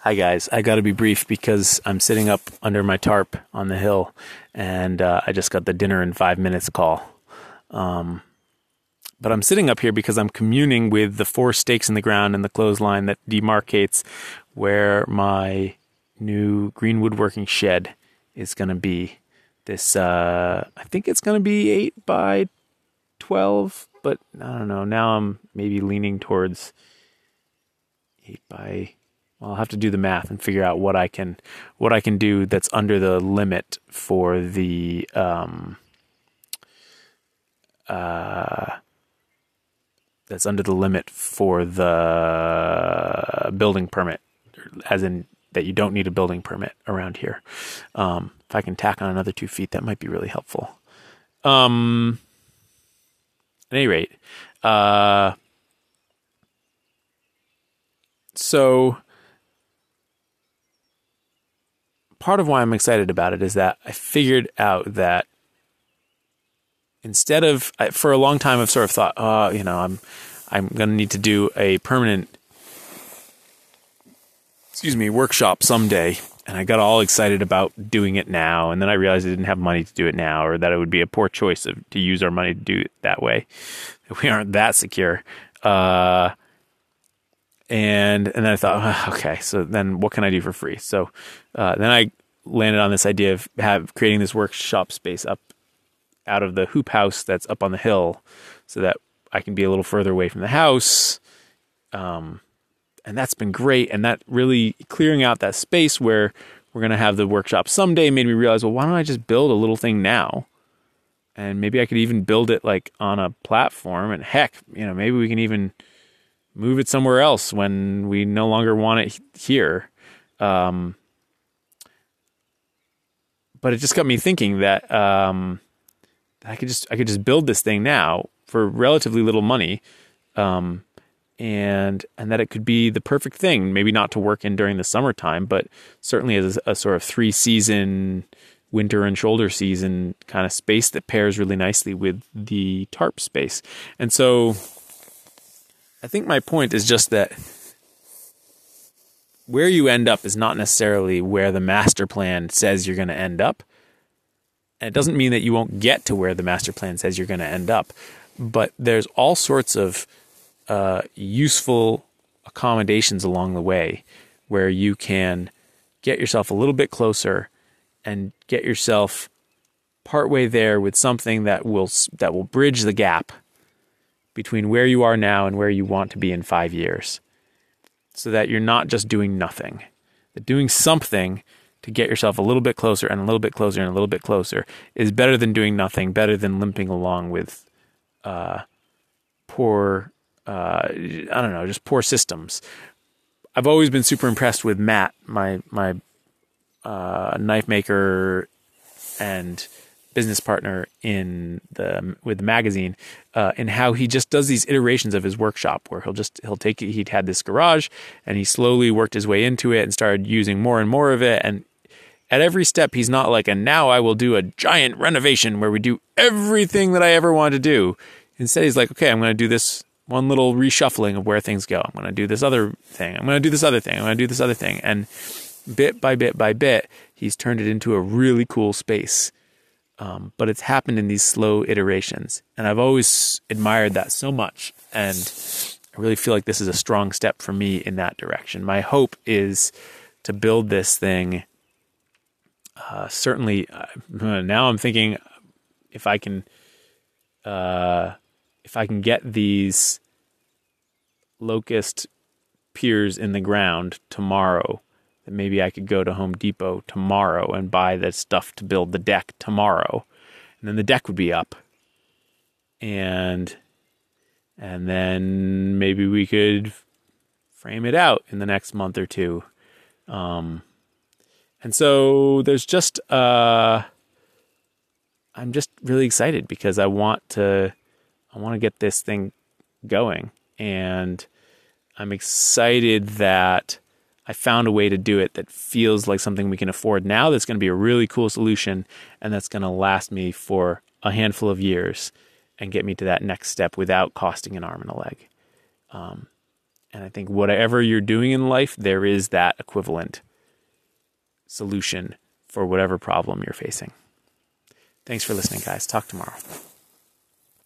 Hi guys, I got to be brief because I'm sitting up under my tarp on the hill, and uh, I just got the dinner in five minutes call. Um, but I'm sitting up here because I'm communing with the four stakes in the ground and the clothesline that demarcates where my new green woodworking shed is going to be. This, uh, I think it's going to be eight by twelve, but I don't know. Now I'm maybe leaning towards eight by well, I'll have to do the math and figure out what I can what I can do that's under the limit for the um, uh, that's under the limit for the building permit, as in that you don't need a building permit around here. Um, if I can tack on another two feet, that might be really helpful. Um, at any rate, uh, so part of why I'm excited about it is that I figured out that instead of for a long time I've sort of thought, oh, you know, I'm I'm going to need to do a permanent excuse me, workshop someday. And I got all excited about doing it now, and then I realized I didn't have money to do it now, or that it would be a poor choice of, to use our money to do it that way. We aren't that secure. Uh, and and then I thought, oh, okay, so then what can I do for free? So uh, then I landed on this idea of have creating this workshop space up out of the hoop house that's up on the hill, so that I can be a little further away from the house. Um, and that's been great. And that really clearing out that space where we're gonna have the workshop someday made me realize, well, why don't I just build a little thing now? And maybe I could even build it like on a platform. And heck, you know, maybe we can even move it somewhere else when we no longer want it here. Um, but it just got me thinking that um, I could just I could just build this thing now for relatively little money, um, and and that it could be the perfect thing. Maybe not to work in during the summertime, but certainly as a, a sort of three season winter and shoulder season kind of space that pairs really nicely with the tarp space. And so I think my point is just that where you end up is not necessarily where the master plan says you're going to end up. And it doesn't mean that you won't get to where the master plan says you're going to end up, but there's all sorts of uh, useful accommodations along the way where you can get yourself a little bit closer and get yourself partway there with something that will that will bridge the gap between where you are now and where you want to be in five years so that you're not just doing nothing. That doing something to get yourself a little bit closer and a little bit closer and a little bit closer is better than doing nothing, better than limping along with uh, poor, uh, I don't know, just poor systems. I've always been super impressed with Matt, my my uh, knife maker and business partner in the with the magazine uh, and how he just does these iterations of his workshop where he'll just he'll take he'd had this garage and he slowly worked his way into it and started using more and more of it. And at every step he's not like and now I will do a giant renovation where we do everything that I ever wanted to do. Instead he's like okay I'm going to do this one little reshuffling of where things go. I'm going to do this other thing. I'm going to do this other thing. I'm going to do this other thing. And bit by bit by bit he's turned it into a really cool space um, but it's happened in these slow iterations. And I've always admired that so much. And I really feel like this is a strong step for me in that direction. My hope is to build this thing. Uh, certainly, uh, now I'm thinking if I can, uh, if I can get these locust piers in the ground tomorrow, that maybe I could go to Home Depot tomorrow and buy the stuff to build the deck tomorrow. And then the deck would be up. And and then maybe we could frame it out in the next month or two. Um, and so there's just uh, I'm just really excited because I want to I want to get this thing going and I'm excited that I found a way to do it that feels like something we can afford now that's going to be a really cool solution and that's going to last me for a handful of years and get me to that next step without costing an arm and a leg. Um, And I think whatever you're doing in life, there is that equivalent solution for whatever problem you're facing. Thanks for listening, guys. Talk tomorrow.